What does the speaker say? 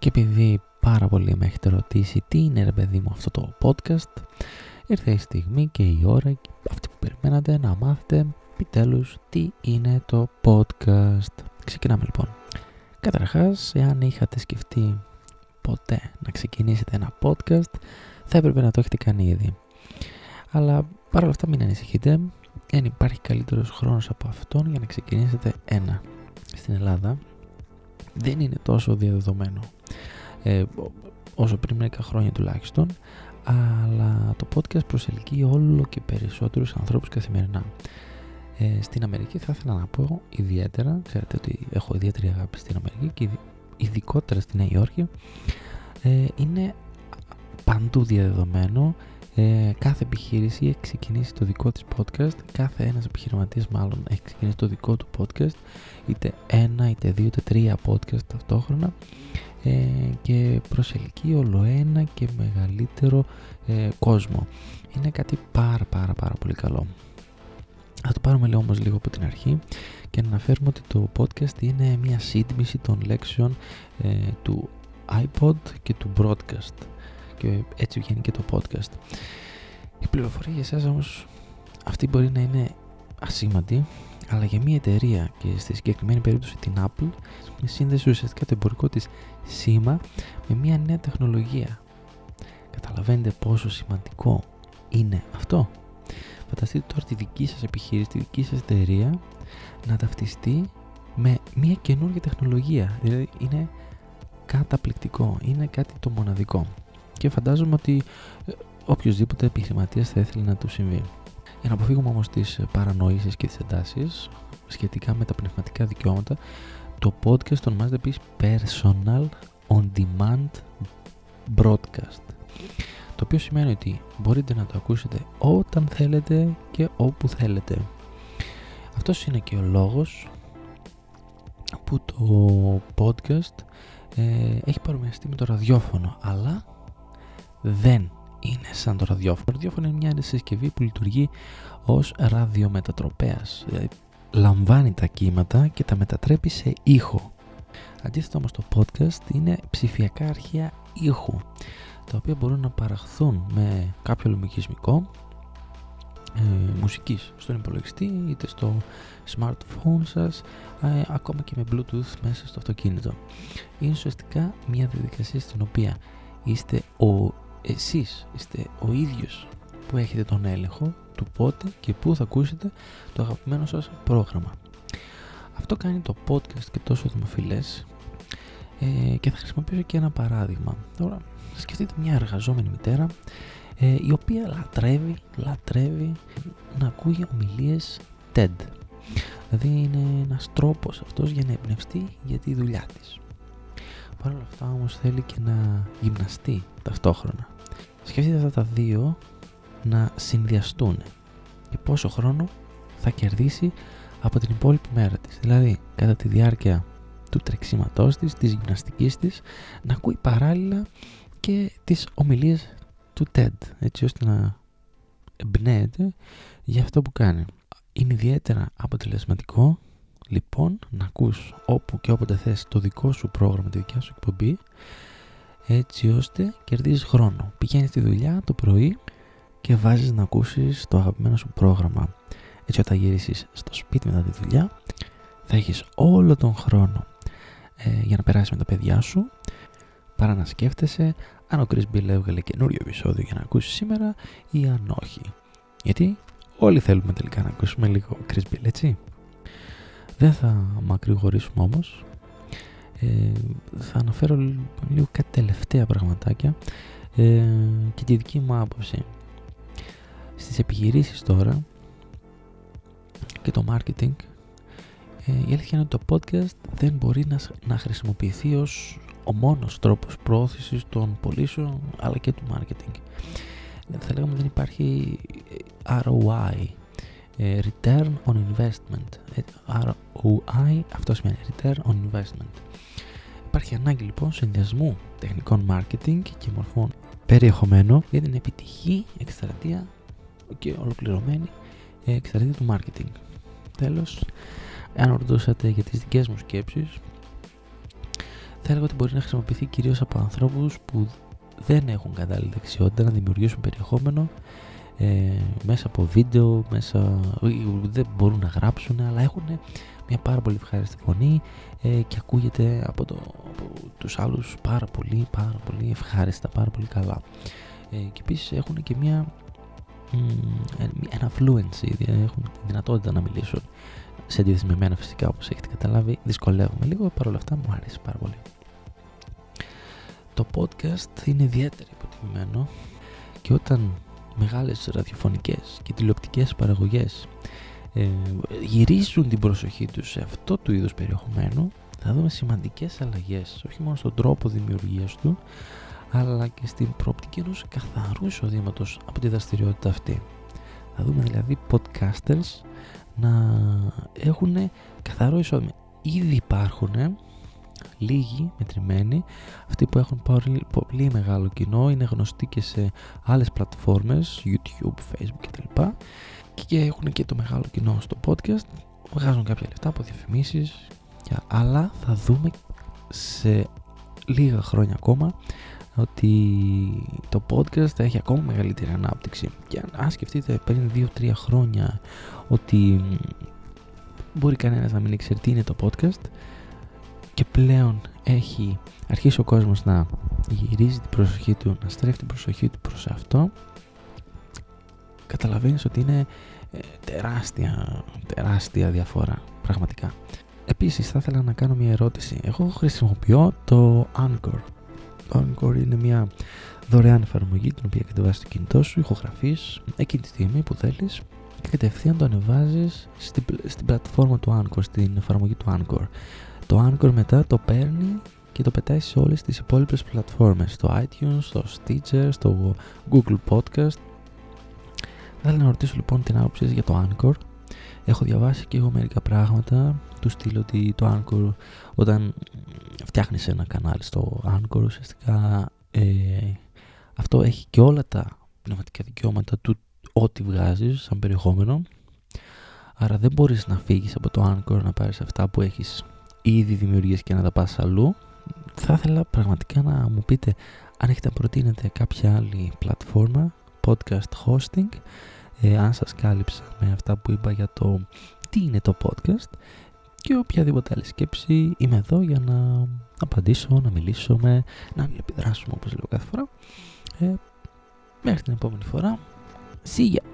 Και επειδή πάρα πολύ με έχετε ρωτήσει τι είναι ρε παιδί μου αυτό το podcast, ήρθε η στιγμή και η ώρα αυτή που περιμένατε να μάθετε επιτέλους τι είναι το podcast. Ξεκινάμε λοιπόν. Καταρχάς, εάν είχατε σκεφτεί ποτέ να ξεκινήσετε ένα podcast, θα έπρεπε να το έχετε κάνει ήδη. Αλλά παρόλα αυτά μην ανησυχείτε, δεν υπάρχει καλύτερος χρόνος από αυτόν για να ξεκινήσετε ένα. Στην Ελλάδα δεν είναι τόσο διαδεδομένο ε, όσο πριν μερικά χρόνια τουλάχιστον αλλά το podcast προσελκύει όλο και περισσότερους ανθρώπους καθημερινά. Ε, στην Αμερική θα ήθελα να πω ιδιαίτερα, ξέρετε ότι έχω ιδιαίτερη αγάπη στην Αμερική και ειδικότερα στη Νέα Υόρκη, ε, είναι παντού διαδεδομένο ε, κάθε επιχείρηση έχει ξεκινήσει το δικό της podcast κάθε ένας επιχειρηματίας μάλλον έχει ξεκινήσει το δικό του podcast είτε ένα, είτε δύο, είτε τρία podcast ταυτόχρονα ε, και προσελκύει όλο ένα και μεγαλύτερο ε, κόσμο. Είναι κάτι πάρα πάρα πάρα πολύ καλό. Θα το πάρουμε λίγο όμως λίγο από την αρχή και να αναφέρουμε ότι το podcast είναι μια σύντμηση των λέξεων ε, του iPod και του broadcast. Και έτσι βγαίνει και το podcast. Η πληροφορία για εσάς όμως αυτή μπορεί να είναι ασήμαντη αλλά για μια εταιρεία και στη συγκεκριμένη περίπτωση την Apple με σύνδεση ουσιαστικά το εμπορικό της σήμα με μια νέα τεχνολογία. Καταλαβαίνετε πόσο σημαντικό είναι αυτό; Φανταστείτε τώρα τη δική σας επιχείρηση, τη δική σας εταιρεία να ταυτιστεί με μια καινούργια τεχνολογία. Δηλαδή είναι καταπληκτικό, είναι κάτι το μοναδικό και φαντάζομαι ότι ε, οποιοδήποτε επιχειρηματίας θα ήθελε να του συμβεί. Για να αποφύγουμε όμως τις παρανοήσεις και τις εντάσεις σχετικά με τα πνευματικά δικαιώματα, το podcast το ονομάζεται επίσης Personal On Demand Broadcast. Το οποίο σημαίνει ότι μπορείτε να το ακούσετε όταν θέλετε και όπου θέλετε. Αυτός είναι και ο λόγος που το podcast ε, έχει παρομοιαστεί με το ραδιόφωνο αλλά δεν είναι σαν το ραδιόφωνο. Το ραδιόφωνο είναι μια συσκευή που λειτουργεί ως ραδιομετατροπέας. Δηλαδή λαμβάνει τα κύματα και τα μετατρέπει σε ήχο. Αντίθετα όμως το podcast είναι ψηφιακά αρχεία ήχου τα οποία μπορούν να παραχθούν με κάποιο λογισμικό ε, μουσικής στον υπολογιστή είτε στο smartphone σας ε, ακόμα και με bluetooth μέσα στο αυτοκίνητο είναι ουσιαστικά μια διαδικασία στην οποία είστε ο εσείς είστε ο ίδιος που έχετε τον έλεγχο του πότε και πού θα ακούσετε το αγαπημένο σας πρόγραμμα. Αυτό κάνει το podcast και τόσο δημοφιλές ε, και θα χρησιμοποιήσω και ένα παράδειγμα. Τώρα σκεφτείτε μια εργαζόμενη μητέρα ε, η οποία λατρεύει, λατρεύει να ακούει ομιλίες TED. Δηλαδή είναι ένας τρόπος αυτός για να εμπνευστεί για τη δουλειά της. Παρ' όλα αυτά όμως θέλει και να γυμναστεί ταυτόχρονα. Σκεφτείτε αυτά τα δύο να συνδυαστούν και πόσο χρόνο θα κερδίσει από την υπόλοιπη μέρα της. Δηλαδή, κατά τη διάρκεια του τρεξίματός της, της γυμναστικής της, να ακούει παράλληλα και τις ομιλίες του TED, έτσι ώστε να εμπνέεται για αυτό που κάνει. Είναι ιδιαίτερα αποτελεσματικό, λοιπόν, να ακούς όπου και όποτε θες το δικό σου πρόγραμμα, τη δικιά σου εκπομπή έτσι ώστε κερδίζεις χρόνο. Πηγαίνεις στη δουλειά το πρωί και βάζεις να ακούσεις το αγαπημένο σου πρόγραμμα. Έτσι όταν γυρίσεις στο σπίτι μετά τη δουλειά θα έχεις όλο τον χρόνο ε, για να περάσεις με τα παιδιά σου παρά να σκέφτεσαι αν ο Chris Bill έβγαλε καινούριο επεισόδιο για να ακούσεις σήμερα ή αν όχι. Γιατί όλοι θέλουμε τελικά να ακούσουμε λίγο Chris Bill, έτσι. Δεν θα μακρηγορήσουμε όμως ε, θα αναφέρω λίγο κάτι τελευταία πραγματάκια ε, και τη δική μου άποψη. Στις επιχειρήσεις τώρα και το marketing ε, η αλήθεια είναι ότι το podcast δεν μπορεί να, να χρησιμοποιηθεί ως ο μόνος τρόπος πρόθεσης των πωλήσεων αλλά και του marketing. Θα λέγαμε δεν υπάρχει ROI Return on Investment ROI αυτός σημαίνει Return on Investment Υπάρχει ανάγκη λοιπόν συνδυασμού τεχνικών marketing και μορφών περιεχομένου για την επιτυχή εκστρατεία και ολοκληρωμένη εκστρατεία του marketing. Τέλος, αν ρωτούσατε για τις δικές μου σκέψεις, θα έλεγα ότι μπορεί να χρησιμοποιηθεί κυρίως από ανθρώπους που δεν έχουν κατάλληλη δεξιότητα να δημιουργήσουν περιεχόμενο ε, μέσα από βίντεο, μέσα, δεν μπορούν να γράψουν, αλλά έχουν μια πάρα πολύ ευχάριστη φωνή ε, και ακούγεται από, το, από τους άλλους πάρα πολύ, πάρα πολύ ευχάριστα, πάρα πολύ καλά. Ε, και επίσης έχουν και μια ένα fluency, δηλαδή έχουν τη δυνατότητα να μιλήσουν σε αντίθεση με μένα φυσικά όπως έχετε καταλάβει δυσκολεύομαι λίγο παρόλα αυτά μου αρέσει πάρα πολύ το podcast είναι ιδιαίτερα υποτιμημένο και όταν μεγάλες ραδιοφωνικές και τηλεοπτικές παραγωγές ε, γυρίζουν την προσοχή τους σε αυτό του είδους περιεχομένου θα δούμε σημαντικές αλλαγές όχι μόνο στον τρόπο δημιουργίας του αλλά και στην προοπτική ενός καθαρού εισοδήματος από τη δραστηριότητα αυτή. Θα δούμε δηλαδή podcasters να έχουν καθαρό εισόδημα. Ήδη υπάρχουν λίγοι μετρημένοι, αυτοί που έχουν πολύ, πολύ μεγάλο κοινό, είναι γνωστοί και σε άλλες πλατφόρμες, YouTube, Facebook κτλ. Και έχουν και το μεγάλο κοινό στο podcast, βγάζουν κάποια λεφτά από διαφημίσεις, αλλά θα δούμε σε λίγα χρόνια ακόμα ότι το podcast θα έχει ακόμα μεγαλύτερη ανάπτυξη και αν σκεφτείτε πριν 2-3 χρόνια ότι μπορεί κανένας να μην ξέρει τι είναι το podcast και πλέον έχει αρχίσει ο κόσμος να γυρίζει την προσοχή του, να στρέφει την προσοχή του προς αυτό καταλαβαίνεις ότι είναι ε, τεράστια, τεράστια διαφορά πραγματικά. Επίσης θα ήθελα να κάνω μια ερώτηση. Εγώ χρησιμοποιώ το Anchor Anchor είναι μια δωρεάν εφαρμογή την οποία κατεβάζεις στο κινητό σου, ηχογραφείς εκείνη τη στιγμή που θέλεις και κατευθείαν το ανεβάζεις στην, στην πλατφόρμα του Anchor, στην εφαρμογή του Anchor. Το Anchor μετά το παίρνει και το πετάει σε όλες τις υπόλοιπες πλατφόρμες, στο iTunes, στο Stitcher, στο Google Podcast. Θα ήθελα να ρωτήσω λοιπόν την άποψη για το Anchor. Έχω διαβάσει και εγώ μερικά πράγματα του στείλω ότι το Anchor όταν φτιάχνεις ένα κανάλι στο Anchor ουσιαστικά ε, αυτό έχει και όλα τα πνευματικά δικαιώματα του ό,τι βγάζεις σαν περιεχόμενο. Άρα δεν μπορείς να φύγεις από το Anchor να πάρεις αυτά που έχεις ήδη δημιουργήσει και να τα πας αλλού θα ήθελα πραγματικά να μου πείτε αν έχετε να προτείνετε κάποια άλλη πλατφόρμα podcast hosting ε, αν σας κάλυψα με αυτά που είπα για το τι είναι το podcast και οποιαδήποτε άλλη σκέψη είμαι εδώ για να απαντήσω, να μιλήσουμε, να επιδράσουμε όπως λέω κάθε φορά. Ε, μέχρι την επόμενη φορά. See ya!